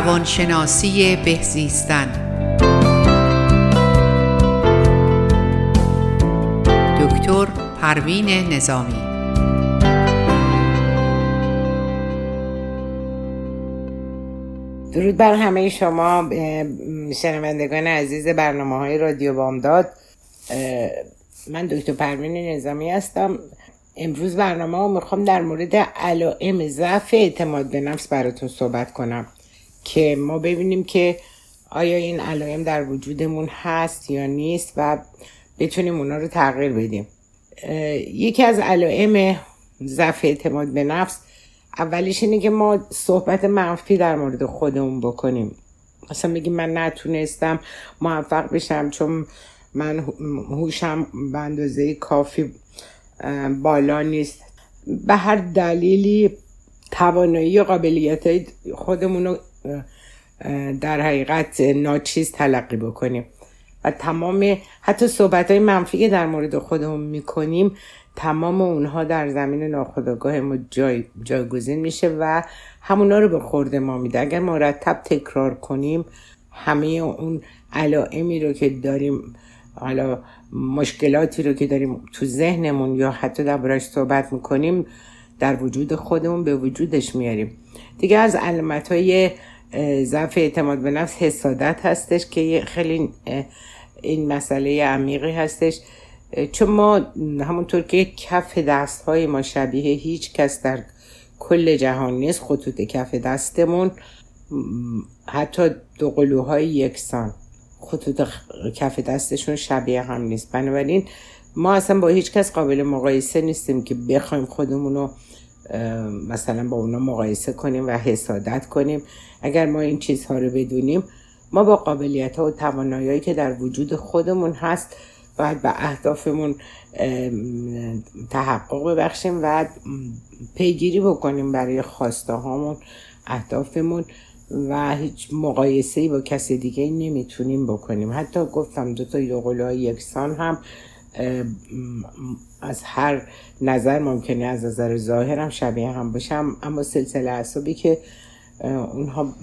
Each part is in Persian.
روانشناسی بهزیستن دکتر پروین نظامی. درود بر همه شما شنوندگان عزیز برنامه های رادیو بامداد. من دکتر پروین نظامی هستم. امروز برنامه ها می‌خوام در مورد علائم ضعف اعتماد به نفس براتون صحبت کنم. که ما ببینیم که آیا این علائم در وجودمون هست یا نیست و بتونیم اونا رو تغییر بدیم. یکی از علائم ضعف اعتماد به نفس اولیش اینه که ما صحبت منفی در مورد خودمون بکنیم. مثلا بگیم من نتونستم موفق بشم چون من هوشم به اندازه کافی بالا نیست. به هر دلیلی توانایی و قابلیت خودمون رو در حقیقت ناچیز تلقی بکنیم. و تمام حتی صحبت های منفی که در مورد خودمون می‌کنیم تمام اونها در زمین ناخودآگاه ما جای جایگزین میشه و همونا رو به خورده ما میده. اگر مرتب تکرار کنیم همه اون علائمی رو که داریم حالا مشکلاتی رو که داریم تو ذهنمون یا حتی دربارش صحبت می‌کنیم در وجود خودمون به وجودش میاریم. دیگه از علامت های ضعف اعتماد به نفس حسادت هستش که خیلی این مسئله عمیقی هستش. چون ما همونطور که کف دست های ما شبیه هیچ کس در کل جهان نیست خطوط کف دستمون حتی دو قلوهای یکسان خطوط کف دستشون شبیه هم نیست. بنابراین ما اصلا با هیچ کس قابل مقایسه نیستیم که بخوایم خودمون رو مثلا با اونا مقایسه کنیم و حسادت کنیم. اگر ما این چیزها رو بدونیم ما با قابلیت ها و توانایی که در وجود خودمون هست باید به اهدافمون تحقق ببخشیم و پیگیری بکنیم برای خواسته هامون اهدافمون و هیچ مقایسه با کسی دیگه نمی‌تونیم بکنیم. حتی گفتم دو تا یوغلای یکسان هم از هر نظر ممکنه از نظر ظاهر هم شبیه هم باشم اما سلسله اعصابی که اونها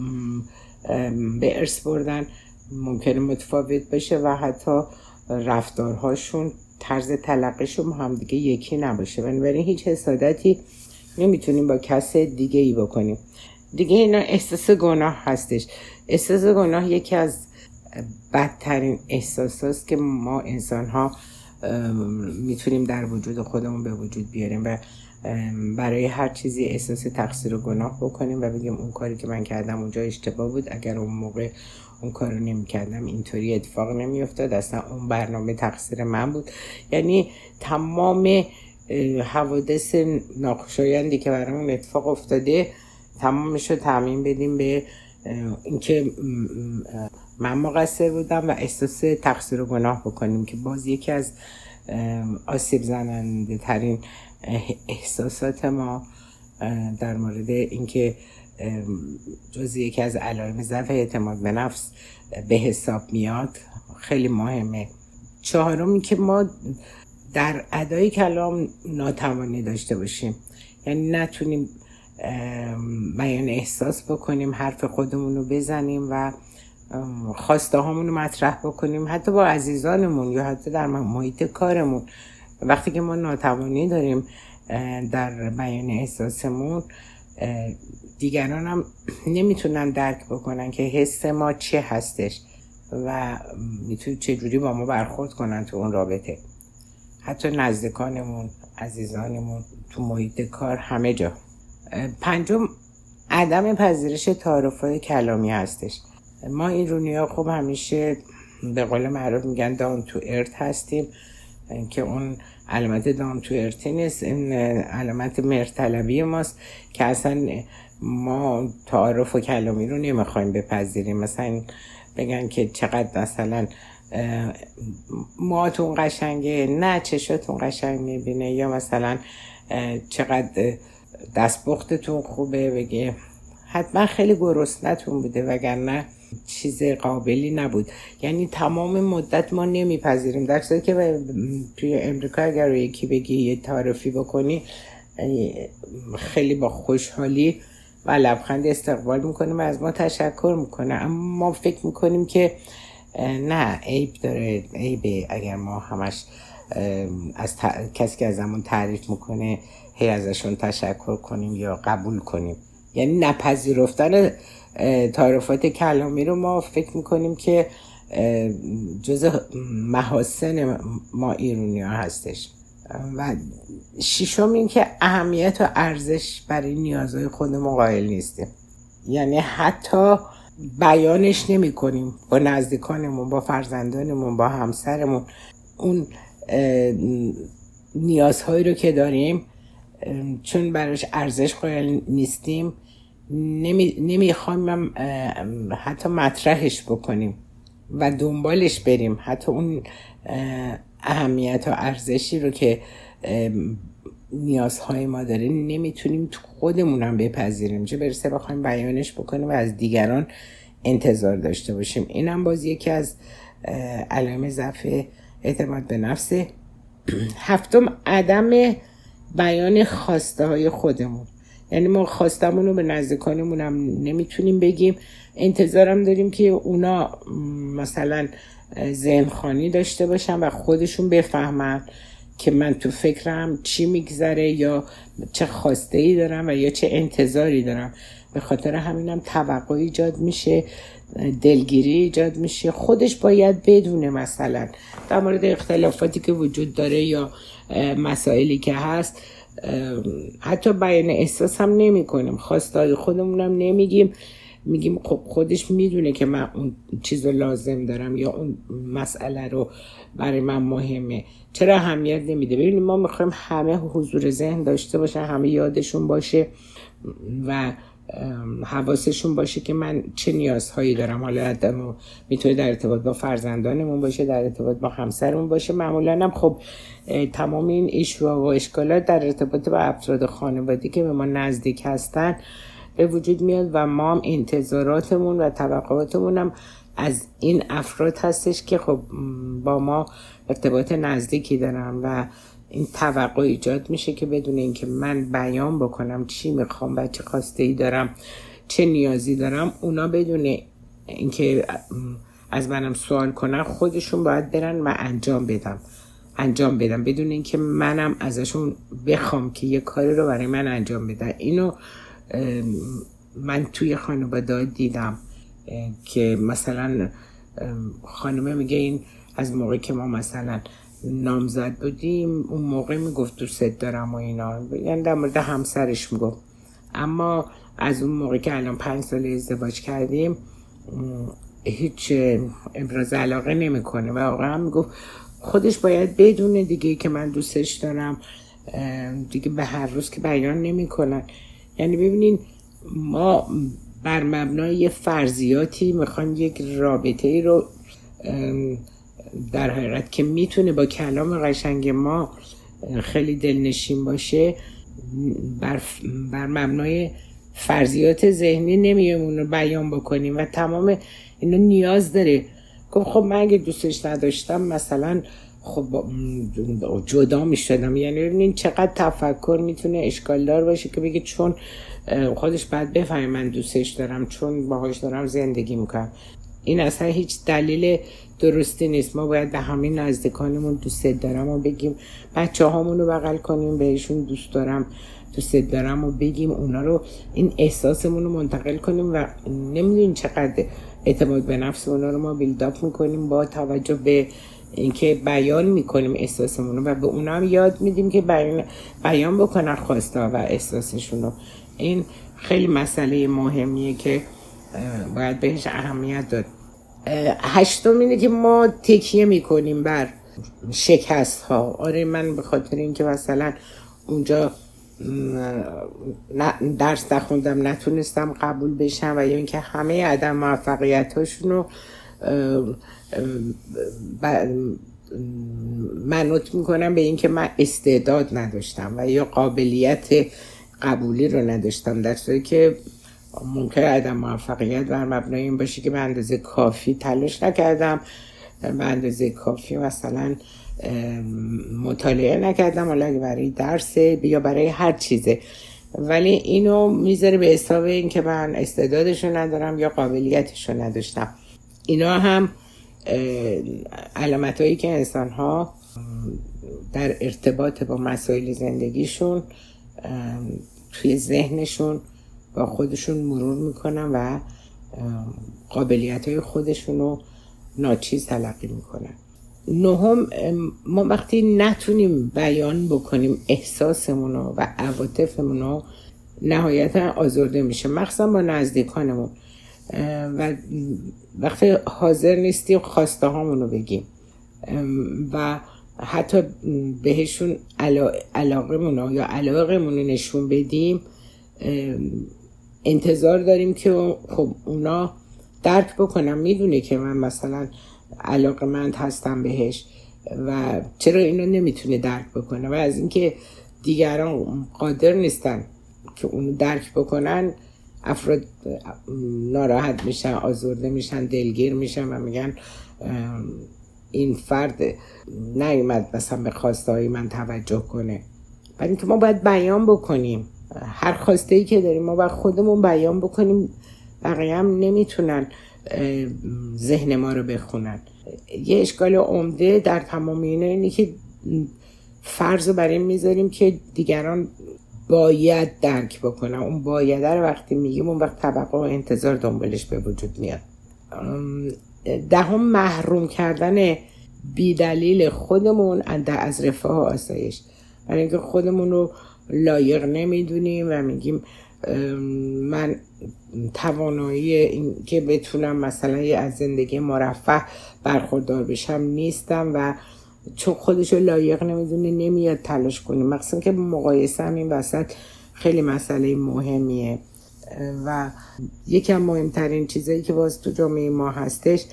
به ارث بردن ممکنه متفاوت بشه و حتی رفتارهاشون طرز تلقیشون هم دیگه یکی نباشه. بنابراین هیچ حسادتی نمی‌تونیم با کس دیگه ای بکنیم. دیگه اینا احساس گناه هستش. احساس گناه یکی از بدترین احساساست که ما انسان ها می‌تونیم در وجود خودمون به وجود بیاریم و برای هر چیزی احساس تقصیر و گناه بکنیم و بگیم اون کاری که من کردم اونجا اشتباه بود. اگر اون موقع اون کار رو نمی کردم اینطوری اتفاق نمی افتاد اصلا اون برنامه تقصیر من بود. یعنی تمام حوادث ناخوشایندی که برامون اتفاق افتاده تمامش رو تعمین بدیم به اینکه من مقصر بودم و احساس تقصیر و گناه بکنیم که باز یکی از آسیب زننده ترین احساسات ما در مورد اینکه جز یکی از علائم ضعف اعتماد به نفس به حساب میاد خیلی مهمه. چهارم که ما در ادای کلام ناتوانی داشته باشیم. یعنی نتونیم بیان احساس بکنیم حرف خودمون رو بزنیم و خواسته رو مطرح بکنیم حتی با عزیزانمون یا حتی در محیط کارمون. وقتی که ما ناتوانی داریم در بیان احساسمون دیگران هم نمی‌تونن درک بکنن که حس ما چه هستش و می‌تونه چجوری با ما برخورد کنن تو اون رابطه. حتی نزدیکانمون عزیزانمون تو محیط کار همه جا. پنجم عدم پذیرش تعارف کلامی هستش. ما این رونیا خب همیشه به قول معروف میگن دان تو ارت هستیم. که اون علامت دان تو ارتی نیست این علامت مرتلبی ماست که اصلا ما تعارف و کلامی رو نمی‌خوایم بپذیریم. مثلا بگن که چقدر مثلا موهاتون قشنگه نه چشاتون قشنگ می‌بینه یا مثلا چقدر دستبختتون خوبه بگه حتما خیلی گرسنتون بوده وگرنه چیز قابلی نبود. یعنی تمام مدت ما نمیپذیریم. در که توی امریکا اگر یکی بگی یه تعارفی بکنی خیلی با خوشحالی و لبخند استقبال می‌کنه و از ما تشکر می‌کنه. اما ما فکر می‌کنیم که نه عیب داره. عیبه اگر ما همش از کسی که از همون تعریف می‌کنه هی ازشون تشکر کنیم یا قبول کنیم. یعنی نپذیرفتن تعارفات کلامی رو ما فکر می‌کنیم که جز محاسن ما ایرونی ها هستش. و ششم این که اهمیت و ارزش برای نیازهای خودمون قائل نیستیم. یعنی حتی بیانش نمی کنیم با نزدیکانمون با فرزندانمون با همسرمون. اون نیازهایی رو که داریم چون براش ارزش قائل نیستیم نمی‌خوایم حتی مطرحش بکنیم و دنبالش بریم. حتی اون اهمیت و ارزشی رو که نیازهای ما داره نمی‌تونیم خودمونم بپذیریم. چه برسه بخوایم بیانش بکنیم و از دیگران انتظار داشته باشیم. اینم باز یکی از علائم ضعف اعتماد به نفسه. هفتم عدم بیان خواسته های خودمون. یعنی ما خواستمون رو به نزدیکانمون هم نمی‌تونیم بگیم. انتظارم داریم که اونا مثلا ذهنخانی داشته باشن و خودشون بفهمن که من تو فکرم چی میگذره یا چه خواسته ای دارم و یا چه انتظاری دارم. به خاطر همینم توقع ایجاد میشه دلگیری ایجاد میشه. خودش باید بدونه مثلا در مورد اختلافاتی که وجود داره یا مسائلی که هست. حتی بیان احساس هم نمی کنیم خواستای خودمون هم نمیگیم میگیم خب خودش می‌دونه که من اون چیز رو لازم دارم یا اون مسئله رو برای من مهمه. چرا اهمیت نمیده ببینیم ما می‌خوایم همه حضور ذهن داشته باشن همه یادشون باشه و حواسشون باشه که من چه نیازهایی دارم. حالا می‌تونه در ارتباط با فرزندانمون باشه در ارتباط با همسرمون باشه. معمولا هم خب تمام این ایشوا و اشکالات در ارتباط با افراد خانوادی که به ما نزدیک هستن به وجود میاد و ما هم انتظاراتمون و توقعاتمون هم از این افراد هستش که خب با ما ارتباط نزدیکی دارن و این توقع ایجاد میشه که بدون اینکه من بیان بکنم چی می‌خوام و چه خواسته ای دارم چه نیازی دارم اونا بدون اینکه از منم سوال کنن خودشون باید برن و انجام بدم. انجام بدم. بدون اینکه منم ازشون بخوام که یه کاری رو برای من انجام بدن. اینو من توی خانواده دیدم که مثلا خانمه میگه این از موقع که ما مثلا نامزد بودیم. اون موقع می‌گفت دوست دارم و اینا. یعنی در مورد همسرش می‌گفت. اما از اون موقع که الان پنج سال ازدواج کردیم هیچ ابراز علاقه نمی‌کنه. و واقعا می‌گفت خودش باید بدونه دیگه که من دوستش دارم. دیگه به هر روز که بیان نمی‌کنن. یعنی ببینین ما بر مبنای یه فرضیاتی می‌خوایم یک رابطه ای رو در حقیقت که می‌تونه با کلام قشنگ ما خیلی دلنشین باشه بر, بر مبنای فرضیات ذهنی نمیایم اون رو بیان بکنیم و تمام اینو نیاز داره. گفت خب من اگه دوستش نداشتم مثلا خب جدا می‌شدم. یعنی ببینین چقدر تفکر می‌تونه اشکال دار باشه که بگه چون خودش بعد بفهمه من دوستش دارم چون باهاش دارم زندگی می‌کنم. این اصلا هیچ دلیل درستی نیست. ما باید به همین نزدیکانمون دوست دارم و بگیم بچه هامون رو بغل کنیم بهشون دوست دارم دوست دارم و بگیم اونا رو این احساسمون رو منتقل کنیم و نمی‌دونیم چقدر اعتماد به نفس اونا رو ما بیلداپ می‌کنیم با توجه به اینکه بیان می‌کنیم احساسمون رو و به اونا هم یاد میدیم که بیان, بیان بکنن خواسته و احساسشون رو. این خیلی مسئله مهمیه که باید بهش اهمیت داد. هشتم اینه که ما تکیه می‌کنیم بر شکست ها آره من به خاطر اینکه مثلا اونجا درس نخوندم نتونستم قبول بشم و یا اینکه همه عدم موفقیت هاشون رو منوط می‌کنم به اینکه من استعداد نداشتم و یا قابلیت قبولی رو نداشتم. در که ممکن عدم موفقیت بر مبنای این باشه که به اندازه کافی تلاش نکردم. به اندازه کافی مثلا مطالعه نکردم. حالا برای درس یا برای هر چیزه. ولی اینو می‌ذاره به حساب این که من استعدادشو ندارم یا قابلیتشو نداشتم. اینا هم علامت هایی که انسان ها در ارتباط با مسائل زندگیشون توی ذهنشون با خودشون مرور می‌کنن و قابلیت های خودشون رو ناچیز تلقی می‌کنن. نهم ما وقتی نتونیم بیان بکنیم احساسمون و عواطفمون رو نهایتا آزرده میشه. مخصوصا با نزدیکانمون. و وقتی حاضر نیستیم خواسته هامون رو بگیم. و حتی بهشون علاقه یا علاقه رو نشون بدیم. انتظار داریم که خب اونا درک بکنم می‌دونه که من مثلا علاقه مند هستم بهش و چرا اینو نمی‌تونه درک بکنه و از اینکه دیگران قادر نیستن که اونو درک بکنن افراد ناراحت میشن آزرده میشن دلگیر میشن و میگن این فرد نیومد مثلا به خواسته من توجه کنه. برای اینکه ما باید بیان بکنیم. هر خواسته ای که داریم ما باید خودمون بیان بکنیم. بقیه هم نمی‌تونن ذهن ما رو بخونن. یه اشکال عمده در تمام اینا اینه که فرض رو برای می‌ذاریم که دیگران باید درک بکنن. اون باید رو وقتی میگیم اون وقت طبقه و انتظار دنبالش به وجود میاد. دهم محروم کردن بیدلیل خودمون از رفاه و آسایش. برای اینکه خودمون رو لایق نمی‌دونیم و میگیم من توانایی این که بتونم مثلا از زندگی مرفه برخوردار بشم نیستم و چون خودش رو لایق نمی‌دونه نمیاد تلاش کنیم مقصد که مقایسه هم این وسط خیلی مسئله مهمیه. و یکی از مهمترین چیزایی که باز تو جامعه ما هستش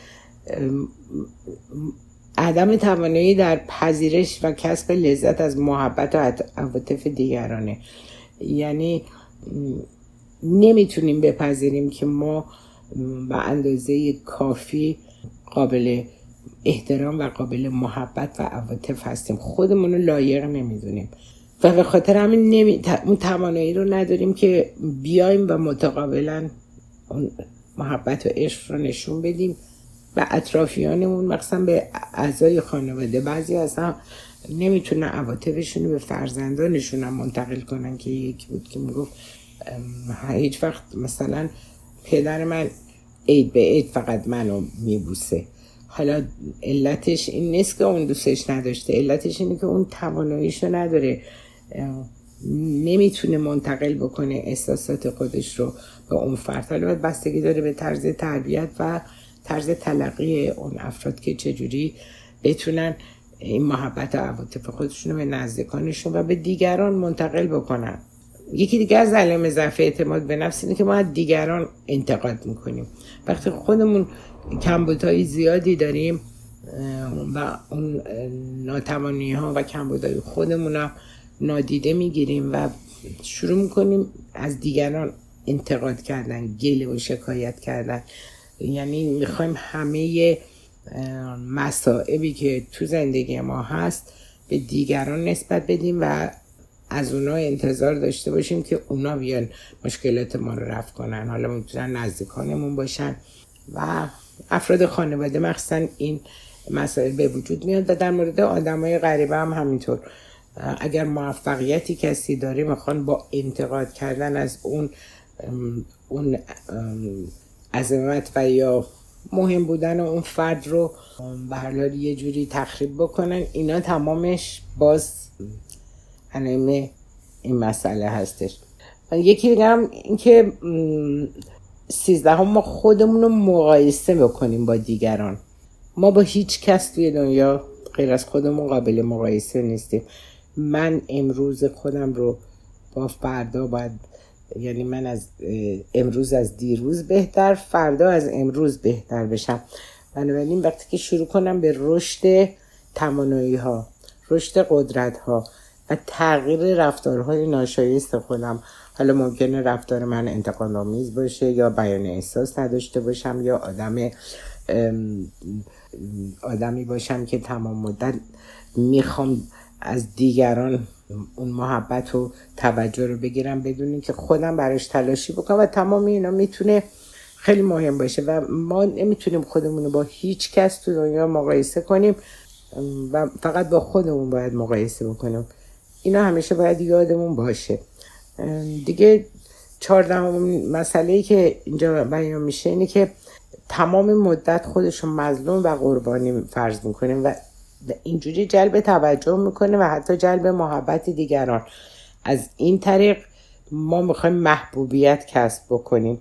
عدم توانایی در پذیرش و کسب لذت از محبت و عواطف دیگرانه. یعنی نمی‌تونیم بپذیریم که ما به اندازه کافی قابل احترام و قابل محبت و عواطف هستیم. خودمون رو لایق نمی‌دونیم. و به خاطر همین نمی... اون توانایی رو نداریم که بیایم و متقابلا محبت و عشق رو نشون بدیم. و اطرافیانمون مثلا به اعضای خانواده. بعضی اصلا نمی‌تونن عواطفشون رو به فرزندانشون هم منتقل کنن که یکی بود که می‌گفت هیچ وقت مثلا پدر من عید به عید فقط منو میبوسه. حالا علتش این نیست که اون دوستش نداشته علتش اینه که اون تواناییشو نداره. نمی‌تونه منتقل بکنه احساسات خودش رو به اون فرد. حالا بستگی داره به طرز تربیت و طرز تلقی اون افراد که چجوری بتونن این محبت و عواطف خودشون رو به نزدیکانشون و به دیگران منتقل بکنن. یکی دیگه از علائم ضعف اعتماد به نفس اینه که ما از دیگران انتقاد می‌کنیم. وقتی خودمون کمبودهای زیادی داریم و اون ناتوانی ها و کمبودهای خودمون هم نادیده می‌گیریم و شروع می‌کنیم از دیگران انتقاد کردن گله و شکایت کردن. یعنی می‌خوایم همه مسائبی که تو زندگی ما هست به دیگران نسبت بدیم و از اونا انتظار داشته باشیم که اونا بیان مشکلات ما رو رفت کنن. حالا می‌تونن نزدیکانمون باشن. و افراد خانواده مخصوصا این مسائل به وجود میاد و در مورد آدمای غریبه هم همینطور. اگر موفقیتی کسی داره می‌خوان با انتقاد کردن از اون اون عظمت و یا مهم بودن اون فرد رو به یه جوری تخریب بکنن اینا تمامش باز علائم این مسئله هستش. یکی دیگه هم اینکه سیزده ما خودمون رو مقایسه بکنیم با دیگران. ما با هیچ کس توی دنیا غیر از خودمون قابل مقایسه نیستیم. من امروز خودم رو با فردا باید یعنی من از امروز از دیروز بهتر فردا از امروز بهتر بشم. بنابراین وقتی که شروع کنم به رشد توانایی ها رشد قدرت ها و تغییر رفتارهای ناشایست خودم. حالا ممکنه رفتار من انتقال آمیز باشه یا بیان احساس نداشته باشم یا آدم آدمی باشم که تمام مدت می‌خوام از دیگران اون محبت و توجه رو بگیرم بدونین که خودم براش تلاشی بکنم و تمام اینا می‌تونه خیلی مهم باشه و ما نمی‌تونیم خودمون رو با هیچ کس تو دنیا مقایسه کنیم و فقط با خودمون باید مقایسه بکنیم. اینا همیشه باید یادمون باشه. دیگه چهاردهم مسئله ای که اینجا بیان میشه اینه که تمام مدت خودشون مظلوم و قربانی فرض می‌کنه و اینجوری جلب توجه می‌کنه و حتی جلب محبت دیگران. از این طریق ما می‌خوایم محبوبیت کسب بکنیم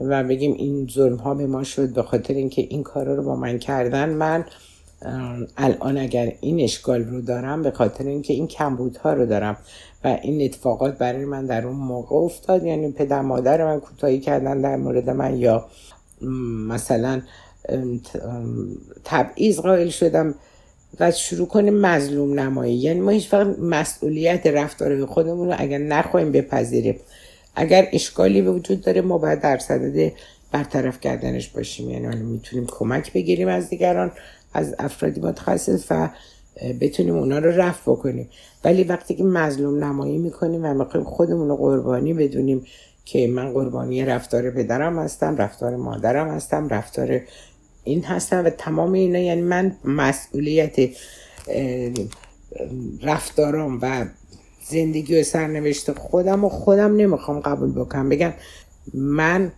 و بگیم این ظلم ها به ما شد به خاطر اینکه این کارا رو با من کردن. من الان اگر این اشکال رو دارم به خاطر اینکه این کمبودها رو دارم و این اتفاقات برای من در اون موقع افتاد یعنی پدر مادر من کوتاهی کردن در مورد من یا مثلا تبعیض قائل شدم و شروع کنیم مظلوم نمایی. یعنی ما هیچ وقت مسئولیت رفتار خودمون رو اگر نخواهیم بپذیریم. اگر اشکالی به وجود داره ما باید در صدد برطرف کردنش باشیم. یعنی می‌تونیم کمک بگیریم از دیگران از افرادی متخصص و بتونیم اونا رو رفع بکنیم. ولی وقتی که مظلوم نمایی می‌کنیم و می‌خوایم خودمون رو قربانی بدونیم که من قربانی رفتار پدرم هستم رفتار مادرم هستم رفتار این هستم و تمام اینا یعنی من مسئولیت رفتارم و زندگی و سرنوشت خودم و خودم نمی‌خوام قبول بکنم. بگم من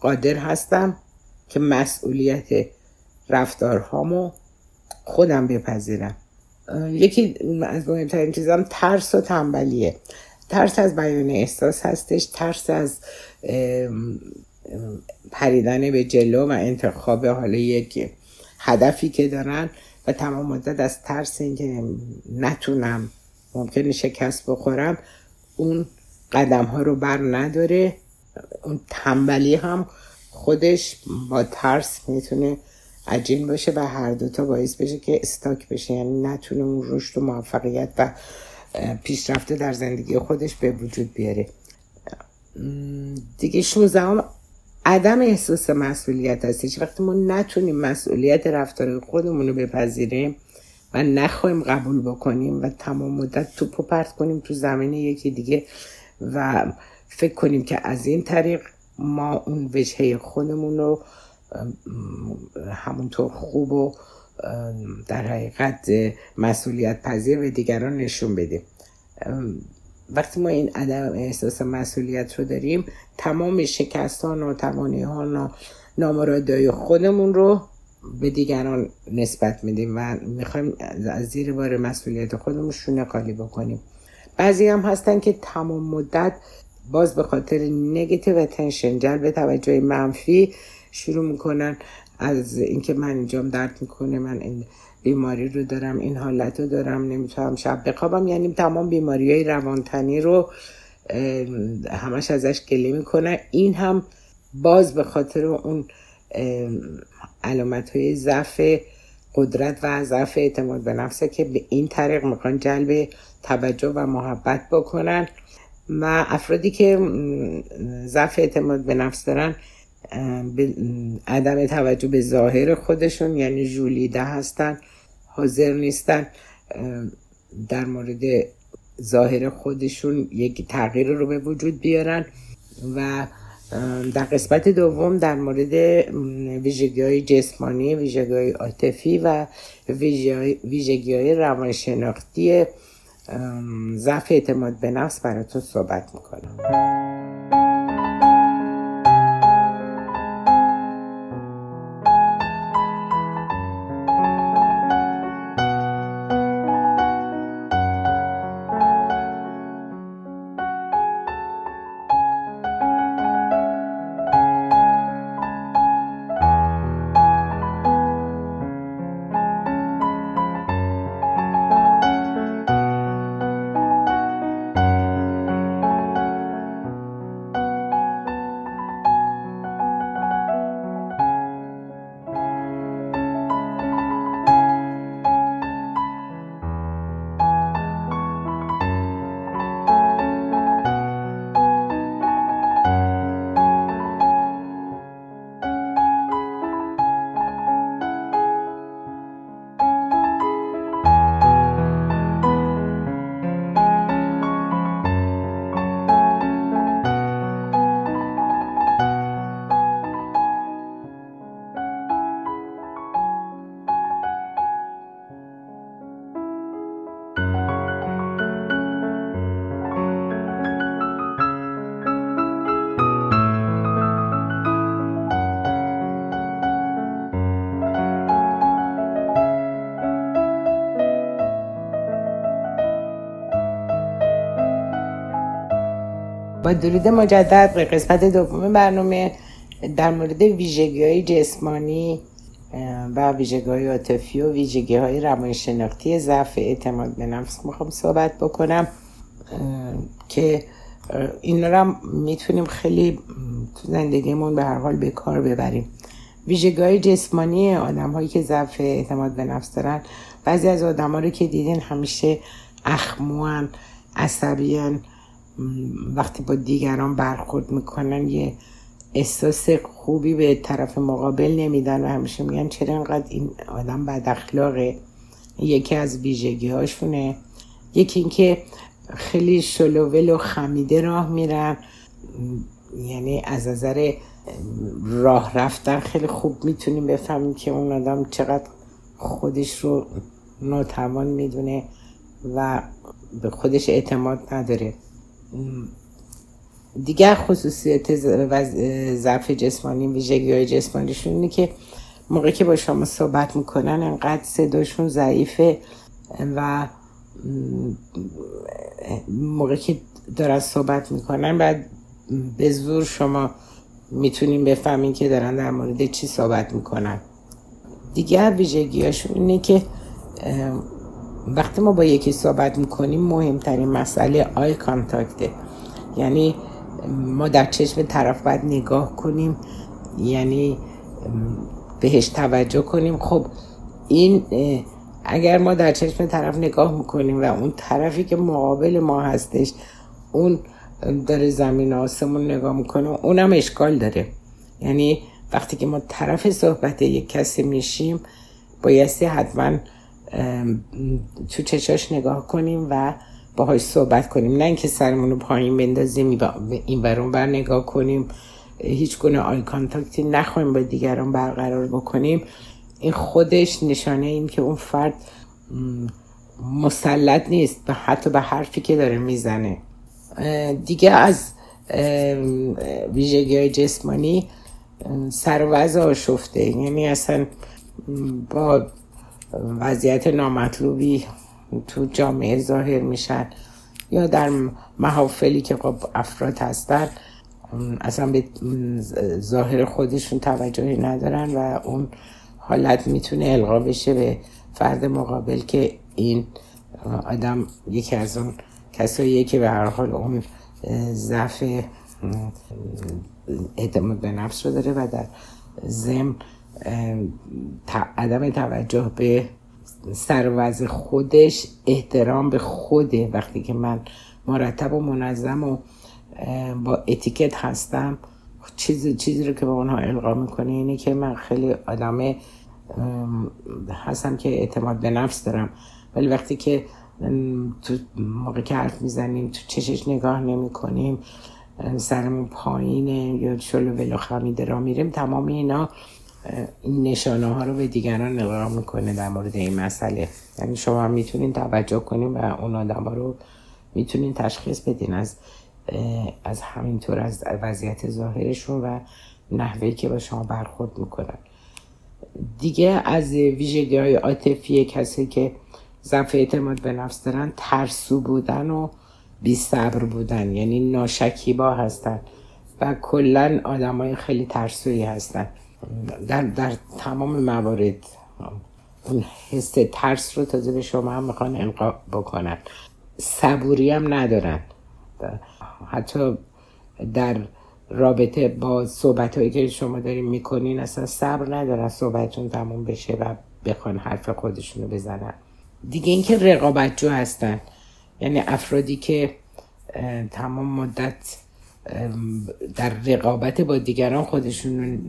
قادر هستم که مسئولیت رفتارهامو خودم بپذیرم. یکی از مهمترین چیزام ترس و تنبلیه. ترس از بیان احساس هستش ترس از پریدن به جلو و انتخاب حالا یک هدفی که دارن و تمام مدت از ترس اینکه نتونم ممکنه شکست بخورم اون قدم ها رو بر نداره. اون تنبلی هم خودش با ترس می‌تونه عجین باشه و هر دوتا باعث بشه که استاک بشه. یعنی نتونه اون رشد و موفقیت و پیشرفته در زندگی خودش به وجود بیاره. دیگه 16 عدم احساس مسئولیت هستش وقتی ما نتونیم مسئولیت رفتار خودمون رو بپذیریم و نخواهیم قبول بکنیم و تمام مدت توپ پرت کنیم تو زمین یکی دیگه و فکر کنیم که از این طریق ما اون وجهه خودمون رو همونطور خوب و در حقیقت مسئولیت پذیر به دیگران نشون بدیم. وقتی ما این عدم احساس مسئولیت رو داریم تمام شکستان و توانی ها و نامرادهای خودمون رو به دیگران نسبت میدیم و می‌خوایم از زیر بار مسئولیت خودمون شونه خالی بکنیم. بعضی هم هستن که تمام مدت باز به خاطر نگتیو اتنشن جلب توجه منفی شروع می‌کنن از اینکه من اینجام درد می‌کنه من این بیماری رو دارم این حالت رو دارم نمی‌تونم شب بخوابم. یعنی تمام بیماری های روانتنی رو همش ازش گله می‌کنه. این هم باز به خاطر اون علامت های ضعف قدرت و ضعف اعتماد به نفسه که به این طریق می‌خوان جلب توجه و محبت بکنن. و افرادی که ضعف اعتماد به نفس دارن عدم توجه به ظاهر خودشون یعنی جولیده هستن حاضر نیستن. در مورد ظاهر خودشون یک تغییر رو به وجود بیارن و در قسمت دوم در مورد ویژگی های جسمانی ویژگی های عاطفی و ویژگی های روانشناختی ضعف اعتماد به نفس براتون صحبت می‌کنم. درود مجدد به قسمت دوم برنامه در مورد ویژگی های جسمانی و ویژگی های عاطفی و ویژگی های روانشناختی ضعف اعتماد به نفس می‌خوام صحبت بکنم که این رو می‌تونیم خیلی تو زندگیمون به هر حال به کار ببریم. ویژگی های جسمانی آدم هایی که ضعف اعتماد به نفس دارن بعضی از آدم ها رو که دیدین همیشه اخموان عصبیان وقتی با دیگران برخورد می‌کنن یه احساس خوبی به طرف مقابل نمیدن و همیشه میگن چرا انقدر این آدم بد اخلاقه؟ یکی از ویژگی هاشونه یکی اینکه خیلی شلوول و خمیده راه میرن. یعنی از نظر راه رفتن خیلی خوب می‌تونیم بفهمیم که اون آدم چقدر خودش رو ناتوان می‌دونه و به خودش اعتماد نداره. دیگر خصوصیت ضعف جسمانی ویژگی های جسمانیشون اینه که موقعی که با شما صحبت می‌کنن انقدر صداشون ضعیفه و موقعی که دارن صحبت می‌کنن بعد به زور شما می‌تونیم بفهمین که دارن در مورد چی صحبت می‌کنن. دیگر ویژگی هاشون اینه که وقتی ما با یکی صحبت می‌کنیم مهمترین مسئله آی کانتاکته. یعنی ما در چشم طرف باید نگاه کنیم یعنی بهش توجه کنیم. خب این اگر ما در چشم طرف نگاه می‌کنیم و اون طرفی که مقابل ما هستش اون داره زمین آسمون نگاه می‌کنه اونم اشکال داره. یعنی وقتی که ما طرف صحبت یک کسی میشیم بایستی حتما تو چشاش نگاه کنیم و باهاش صحبت کنیم. نه اینکه سرمون رو پایین بندازیم این برون بر نگاه کنیم. هیچ گونه آی کانتاکتی نخواهیم با دیگران برقرار بکنیم. این خودش نشانه این که اون فرد مسلط نیست. به حتی به حرفی که داره می‌زنه. دیگه از ویژگی های جسمانی سر وضع آشفته. یعنی اصلا با وضعیت نامطلوبی تو جامعه ظاهر میشن یا در محافلی که خب افراد هستن اصلا به ظاهر خودشون توجهی ندارن و اون حالت می‌تونه القا بشه به فرد مقابل که این آدم یکی از اون کساییه که به هر حال اون ضعف اعتماد به نفس رو داره و در زم عدم توجه به سروز خودش احترام به خوده. وقتی که من مرتب و منظم و با اتیکت هستم چیزی چیزی رو که به اونها القا می‌کنه اینه که من خیلی آدم هستم که اعتماد به نفس دارم. ولی وقتی که تو موقع که حرف می‌زنیم تو چشش نگاه نمی کنیم سرمون پایینه یا شلو ولو خمیده را میریم تمام اینا این نشانه ها رو به دیگران القا می‌کنه در مورد این مسئله. یعنی شما هم می‌تونین توجه کنین و اون آدم ها رو می‌تونین تشخیص بدین از از همینطور از وضعیت ظاهرشون و نحوهی که با شما برخورد می‌کنن. دیگه از ویژگی های عاطفی کسی که ضعف اعتماد به نفس دارن ترسو بودن و بی صبر بودن یعنی ناشکیبا هستن و کلا آدم های خیلی ترسویی هستن. در, در تمام موارد اون حس ترس رو تازه به شما هم می‌خوان القا بکنن. صبوری هم ندارن. حتی در رابطه با صحبت هایی که شما داریم می‌کنین اصلا صبر ندارن صحبتتون تموم بشه و بخوان حرف خودشونو بزنن. دیگه اینکه رقابت جو هستن. یعنی افرادی که تمام مدت در رقابت با دیگران خودشون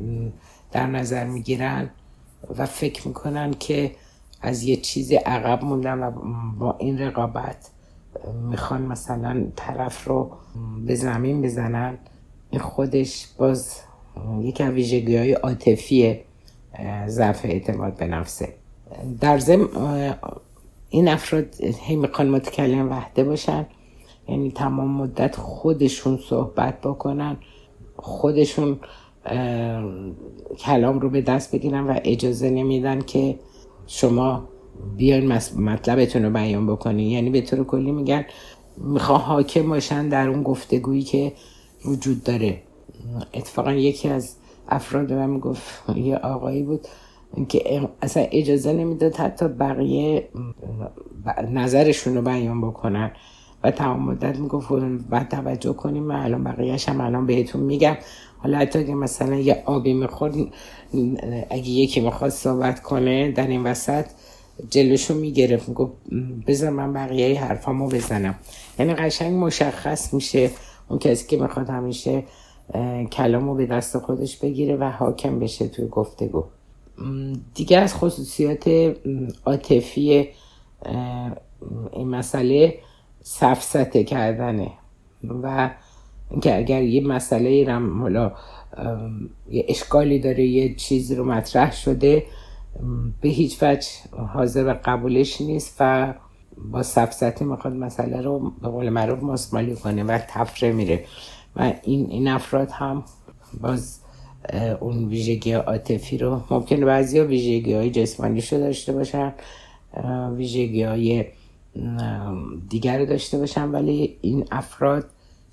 در نظر می‌گیرن و فکر می‌کنن که از یه چیزی عقب موندن و با این رقابت می‌خوان مثلا طرف رو به زمین بزنن. این خودش باز یکی از ویژگی های عاطفی ضعف اعتماد به نفسه. در ضمن این افراد هی می‌خوان متکلم وحده باشن. یعنی تمام مدت خودشون صحبت بکنن. خودشون کلام رو به دست بگیرن و اجازه نمیدن که شما بیاین مطلبتون رو بیان بکنین. یعنی به طور کلی میگن میخوا حاکم باشن در اون گفتگویی که وجود داره. اتفاقا یکی از افراد من می‌گفت یه آقایی بود که اصلا اجازه نمی‌داد حتی بقیه نظرشون رو بیان بکنن. و تمام مدت می‌گفت بعد توجه کنیم من الان بقیهش هم الان بهتون میگم. حالا حتی اگه مثلا یه آبی می‌خورد اگه یکی می‌خواد صحبت کنه در این وسط جلوشو می‌گرفت می‌گفت بذار من بقیه حرفامو بزنم. یعنی قشنگ مشخص میشه اون کسی که می‌خواد همیشه کلامو به دست خودش بگیره و حاکم بشه توی گفتگو. دیگه از خصوصیات عاطفی این مسئله سفسته کردنه. و اینکه اگر یه مسئله رم حالا یه اشکالی داره یه چیزی رو مطرح شده به هیچ وجه حاضر به قبولش نیست و با سفسته می‌خواد مسئله رو به قول معروف ماسمالی کنه و تفره میره. و این, این افراد هم باز اون ویژگی عاطفی رو ممکنه بعضی ها ویژگی های جسمانی رو داشته باشن ویژگی های دیگر رو داشته باشن ولی این افراد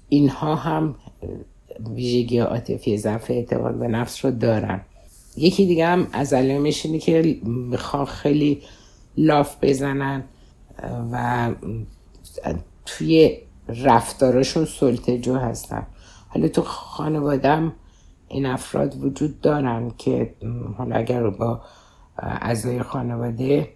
اینها هم ویژگی عاطفی ضعف اعتماد به نفس رو دارن. یکی دیگه هم از علائمش اینه که می‌خوان خیلی لاف بزنن و توی رفتارشون سلطجو هستن. حالا تو خانوادم این افراد وجود دارن که حالا اگر با اعضای خانواده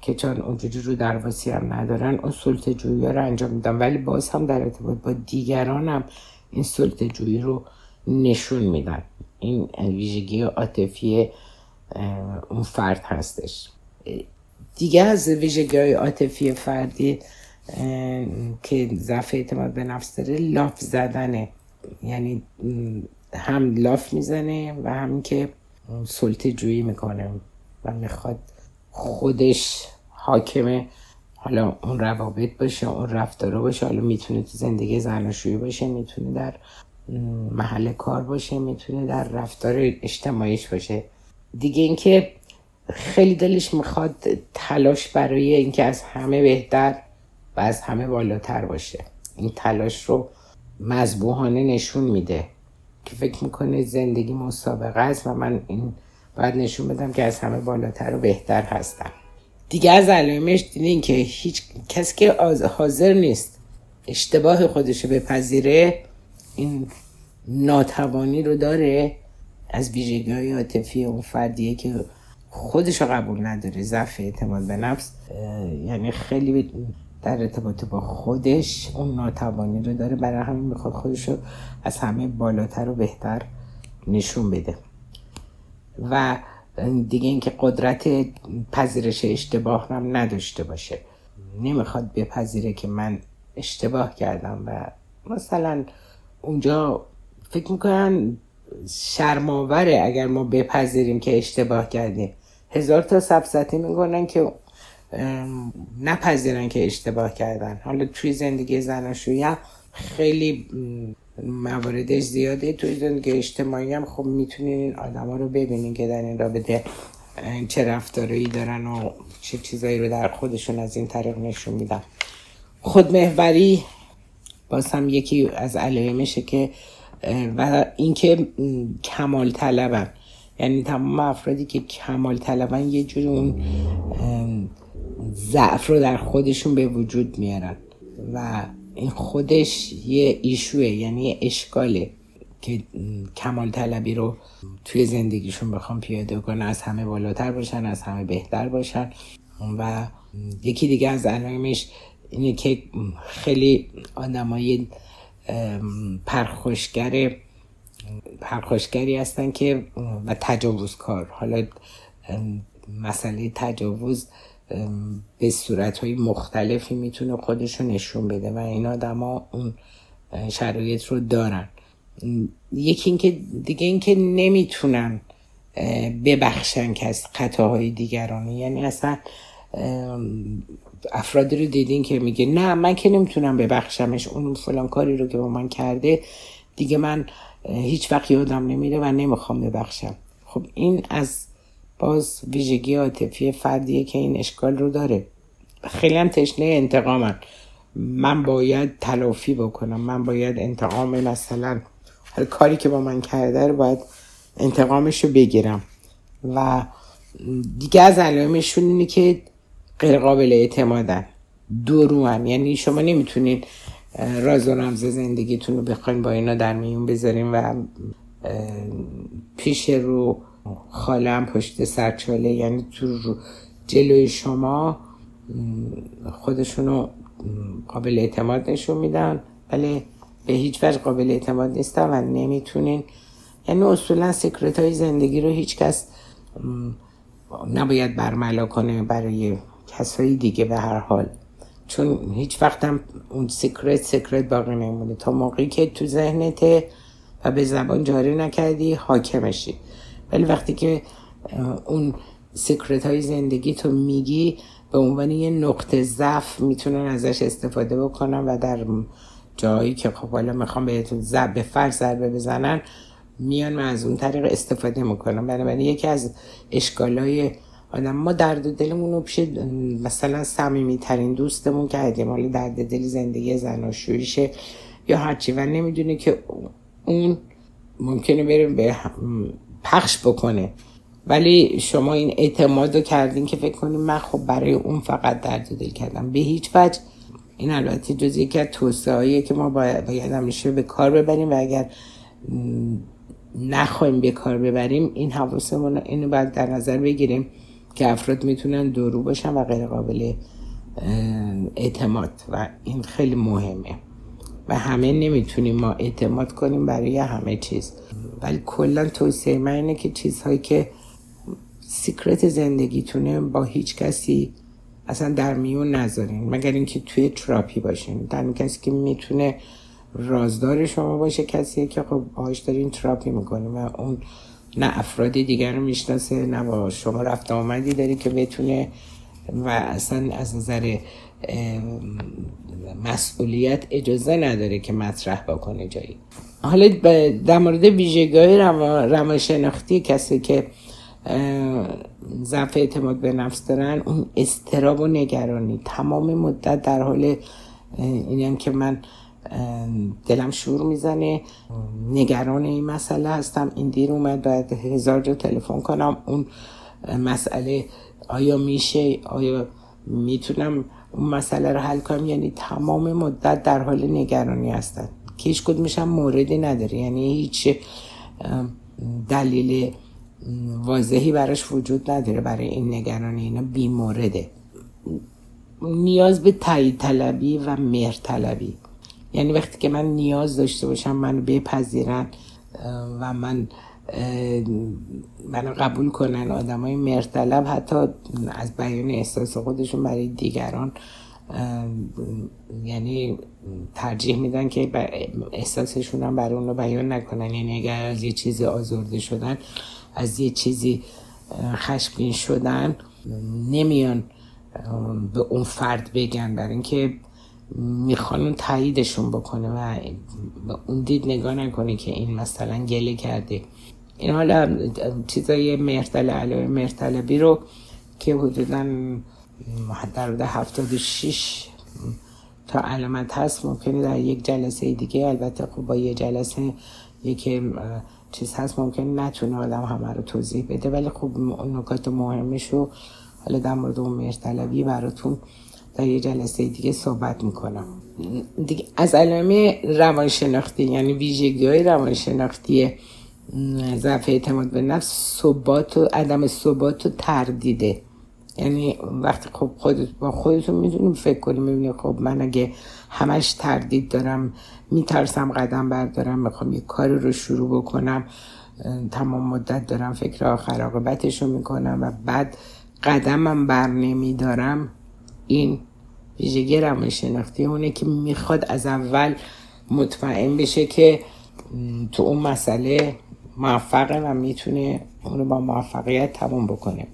که چون اونجوری رو درواسی هم ندارن اون سلطه جویی رو انجام میدن ولی باز هم در ارتباط با دیگران هم این سلطه جویی رو نشون میدن. این ویژگی عاطفی اون فرد هستش. دیگه از ویژگی های عاطفی فردی که ضعف اعتماد به نفس داره لاف زدنه. یعنی هم لاف می‌زنه و هم که سلطه جویی می‌کنه و می‌خواد خودش حاکمه. حالا اون روابط باشه اون رفتارا باشه. حالا می‌تونه تو زندگی زناشویی باشه می‌تونه در محل کار باشه می‌تونه در رفتار اجتماعیش باشه. دیگه اینکه خیلی دلش می‌خواد تلاش برای اینکه از همه بهتر و از همه بالاتر باشه. این تلاش رو مذبوحانه نشون میده که فکر می‌کنه زندگی مسابقه است و من این باید نشون بدم که از همه بالاتر و بهتر هستم. دیگه از علائمش دیدین که هیچ کسی که حاضر نیست اشتباه خودشو بپذیره این ناتوانی رو داره از ویژگی های عاطفی اون فردیه که خودش رو قبول نداره ضعف اعتماد به نفس. یعنی خیلی در ارتباط با خودش اون ناتوانی رو داره برای همین می‌خواد خودش رو از همه بالاتر و بهتر نشون بده. و دیگه اینکه قدرت پذیرش اشتباه هم نداشته باشه. نمی‌خواد بپذیره که من اشتباه کردم و مثلا اونجا فکر می‌کنن شرماوره اگر ما بپذیریم که اشتباه کردیم. هزار تا سبزتی می‌کنن که نپذیرن که اشتباه کردن. حالا توی زندگی زناشویی خیلی مواردش زیاده. توی زندگی اجتماعی هم خب می‌تونین این آدم ها رو ببینین که در این رابطه چه رفتارهایی دارن و چه چیزایی رو در خودشون از این طریق نشون میدن. خودمهوری باز هم یکی از علائمشه که و اینکه کمال طلبن. یعنی تمام افرادی که کمال طلبن یه جور اون ضعف رو در خودشون به وجود میارن. و این خودش یه ایشوه یعنی یه اشکاله که کمال طلبی رو توی زندگیشون بخوام پیاده کنن از همه بالاتر باشن از همه بهتر باشن. و یکی دیگه از علائمش اینه که خیلی آدمای پرخوشگر پرخوشگری هستن که و تجاوزکار. حالا مسئله تجاوز به صورت های مختلفی می‌تونه خودش رو نشون بده و این آدما اون شرایط رو دارن. یکی اینکه دیگه اینکه نمی‌تونن ببخشن که از خطاهای دیگرانی یعنی اصلا افرادی رو دیدین که میگه نه من که نمی‌تونم ببخشمش اون فلان کاری رو که با من کرده دیگه من هیچ وقت یادم نمیره و نمی‌خوام ببخشم. خب این از باز ویژگی عاطفی فردیه که این اشکال رو داره. خیلی هم تشنه انتقامن. من باید تلافی بکنم. من باید انتقام مثلا هر کاری که با من کرده رو باید انتقامش رو بگیرم. و دیگه از علائمشون اینه که غیر قابل اعتمادن. درو هم یعنی شما نمی‌تونید راز و رمز زندگیتون رو بخواین با اینا در میون بذارین و پیش رو خالم پشت سرچاله یعنی تو جلوی شما خودشونو قابل اعتماد نشون میدن. ولی به هیچ وجه قابل اعتماد نیستن و نمی‌تونین. یعنی اصولا سکرت های زندگی رو هیچ کس نباید برملا کنه برای کسایی دیگه به هر حال. چون هیچ وقتم اون سکرت سکرت باقی نمونه تا موقعی که تو ذهنته و به زبان جاری نکردی حاکمشی. ولی وقتی که اون سکرت های زندگی تو میگی به عنوان یه نقطه ضعف می‌تونن ازش استفاده بکنن و در جایی که خب حالا می‌خوام بهتون زب به فرض ضربه بزنن میان و از اون طریق استفاده می‌کنن. بنابراین یکی از اشکالای آدم ما درد و دلمون رو پیش مثلا صمیمی ترین دوستمون کردیم حالا درد دل زندگی زناشویشه یا هرچی و نمی‌دونه که اون ممکنه بریم به پخش بکنه. ولی شما این اعتماد رو کردین که فکر کنیم من خب برای اون فقط درد دل کردم. به هیچ وجه. این البته جز یکی از توسعه که ما باید, باید همیشه به کار ببریم و اگر نخواهیم به کار ببریم این حواسمون اینو باید در نظر بگیریم که افراد می‌تونن درو باشن و غیر قابل اعتماد و این خیلی مهمه. و همه نمی‌تونیم ما اعتماد کنیم برای همه چیز. ولی کلا توصیه من اینه که چیزهایی که secret زندگیتونه با هیچ کسی اصلا در میون نذارین. مگر اینکه توی تراپی باشین. در کسی که می‌تونه رازدار شما باشه کسی که خب باهاش دارین تراپی می‌کنه و اون نه افراد دیگر رو می‌شناسه نه با شما رفت آمدی داره که بتونه و اصلا از نظر مسئولیت اجازه نداره که مطرح بکنه جایی. حالا در مورد ویژگی روانشناختی کسی که ضعف اعتماد به نفس دارن اون استراب و نگرانی. تمام مدت در حال اینم که من دلم شور می‌زنه. نگران این مسئله هستم. این دیر اومد باید هزار جا تلفن کنم. اون مسئله آیا میشه؟ آیا می‌تونم اون مسئله رو حل کنم؟ یعنی تمام مدت در حال نگرانی هستن که هیچ کدومش هم موردی نداره. یعنی هیچ دلیل واضحی براش وجود نداره برای این نگرانی اینا بیمورده نیاز به تایید طلبی و مهر طلبی. یعنی وقتی که من نیاز داشته باشم منو بپذیرن و من منو قبول کنن آدم های مرتلب حتی از بیان احساس خودشون برای دیگران یعنی ترجیح میدن که احساسشون هم برای اون رو بیان نکنن. یعنی اگر از یه چیزی آزرده شدن از یه چیزی خشمگین شدن نمیان به اون فرد بگن. برای اینکه می‌خوان اون تاییدشون بکنه و اون دید نگاه نکنه که این مثلا گله کرده. این حالا چیزای مرتل علاوه مرتلبی رو که حدودا در حدود 76 تا علامت هست. ممکنه در یک جلسه دیگه البته خب با یه جلسه یک چیز هست ممکن نتونه آدم همه رو توضیح بده. ولی خب نکات مهمش رو حالا در مورد اون مرتلبی براتون در یه جلسه دیگه صحبت می‌کنم. دیگه از علامه روانشناختی یعنی ویژگی های روانشناختی ضعف اعتماد به نفس ثبات و عدم ثبات و تردیده. یعنی وقتی خب خودت با خودتون می‌تونیم فکر کنیم می‌بینی خب من اگه همش تردید دارم میترسم قدم بردارم می‌خوام یه کاری رو شروع بکنم تمام مدت دارم فکر آخر عاقبتش رو می‌کنم و بعد قدمم بر نمیدارم این ویژگی روانشناختی اونه که می‌خواد از اول مطمئن بشه که تو اون مسئله موفقه و می‌تونه اونو با موفقیت تموم بکنه.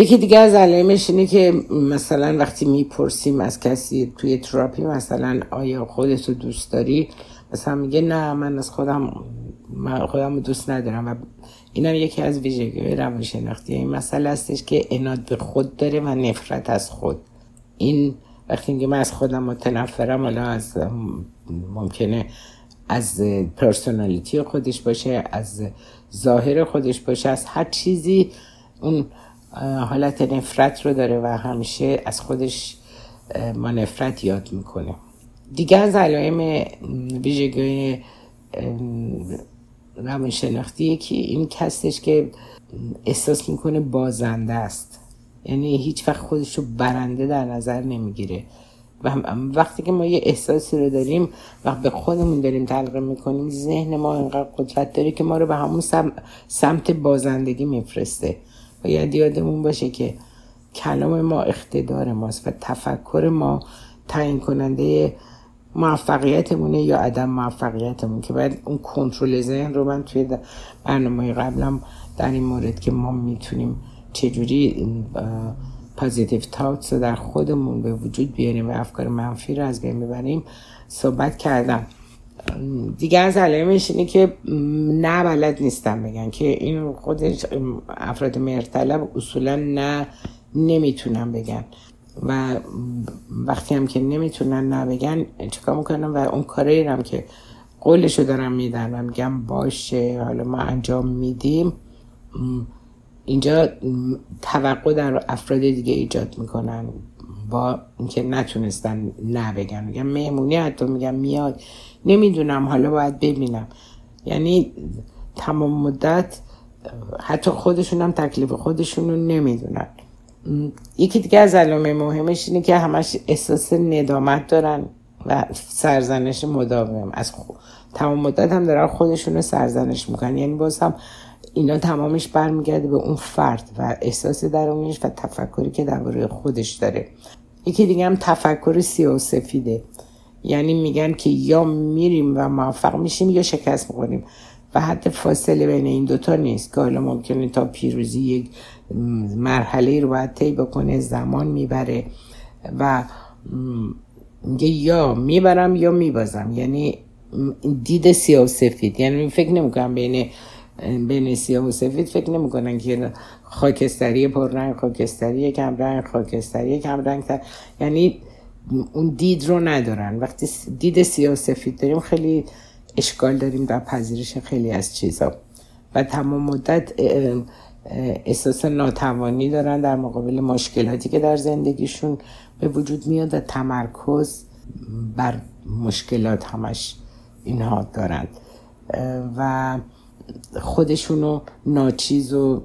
یکی دیگه از علائمش اینه که مثلا وقتی می‌پرسیم از کسی توی تراپی مثلا آیا خودت رو دوست داری مثلا میگه نه من از خودم من خودم دوست ندارم. و اینم یکی از ویژگی روانشناختی. این مسئله هستش که اناد به خود داره و نفرت از خود. این وقتی میگه من از خودم متنفرم حالا از ممکنه از پرسونالیتی خودش باشه از ظاهر خودش باشه از هر چیزی اون حالت نفرت رو داره و همیشه از خودش ما نفرت یاد می‌کنه. دیگه از علائم ویژگی روانشناختی که این کسش که احساس می‌کنه بازنده است. یعنی هیچ وقت خودش رو برنده در نظر نمی‌گیره. و وقتی که ما یه احساسی رو داریم وقت به خودمون داریم تلقیم می‌کنیم ذهن ما اینقدر قدرت داره که ما رو به همون سمت بازندگی میفرسته. باید یادمون باشه که کلام ما اقتدار ماست و تفکر ما تعیین کننده موفقیتمونه یا عدم موفقیتمون که باید اون کنترل ذهن رو من توی برنامه قبلم در این مورد که ما می‌تونیم چجوری پازیتیو تاوتس رو در خودمون به وجود بیاریم و افکار منفی رو از بین ببریم صحبت کردم. دیگه از علائمش اینه که نه بلد نیستم بگن که این خودش افراد مرتلب اصولا نه نمی‌تونن بگن. و وقتی هم که نمی‌تونن نبگن چیکار می‌کنم؟ و اون کاری هم که قولشو دارم میدن و میگم باشه حالا ما انجام میدیم اینجا توقع در افراد دیگه ایجاد می‌کنن. با اینکه نتونستن نبگن میگم مهمونی حتی میگم میاد. نمی‌دونم حالا باید ببینم. یعنی تمام مدت حتی خودشون هم تکلیف خودشون رو نمی‌دونن. یکی دیگه از علامه مهمش اینه که همش احساس ندامت دارن و سرزنش مداوم. از خود. تمام مدت هم دارن خودشون رو سرزنش می‌کنن. یعنی باز هم اینا تمامش برمیگرده به اون فرد و احساس درونش و تفکری که درباره خودش داره. یکی دیگه هم تفکر سفیده یعنی میگن که یا میریم و موفق میشیم یا شکست می‌کنیم و حتی فاصله بین این دوتا نیست. که حالا ممکنه تا پیروزی یک مرحله رو باید طی بکنه زمان می‌بره و میگه یا می‌برم یا میبازم. یعنی دید سیاه و سفید. یعنی فکر نمی‌کنم بین بین سیاه و سفید فکر نمی‌کنن که خاکستری پررنگ خاکستری کم رنگ خاکستری کم رنگ یعنی اون دید رو ندارن. وقتی دید سیاه و سفید داریم خیلی اشکال داریم در پذیرش خیلی از چیزا. و تمام مدت احساس ناتوانی دارن در مقابل مشکلاتی که در زندگیشون به وجود میاد و تمرکز بر مشکلات همش اینها دارند و خودشونو ناچیز و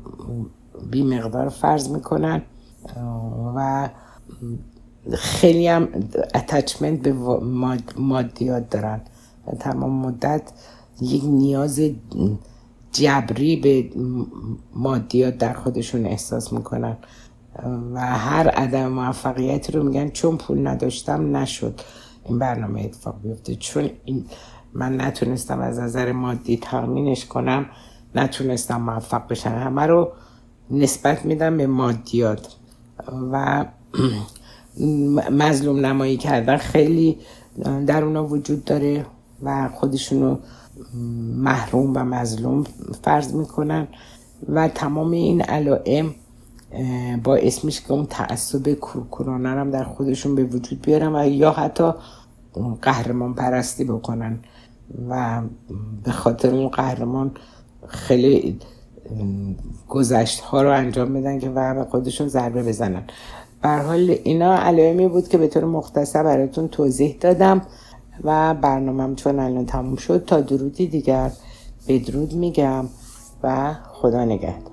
بی مقدار فرض می‌کنن. و خیلی هم اتچمنت به مادیات دارن. تمام مدت یک نیاز جبری به مادیات در خودشون احساس می‌کنن. و هر عدم موفقیتی رو میگن چون پول نداشتم نشد این برنامه اتفاق بیفته. چون این من نتونستم از نظر مادی تامینش کنم نتونستم موفق بشم. همه رو نسبت میدم به مادیات. و مظلوم نمایی کردن خیلی در اونا وجود داره و خودشونو محروم و مظلوم فرض می‌کنن و تمام این علائم با اسمش که اون تعصب کورکورانه هم در خودشون به وجود بیارن و یا حتی قهرمان پرستی بکنن و به خاطر اون قهرمان خیلی گذشت ها رو انجام میدن که و به خودشون ضربه بزنن. حال اینا علائمی بود که به طور مختصر براتون توضیح دادم و برنامهم چون الان تموم شد تا درودی دیگر بدرود میگم و خدا نگهدار.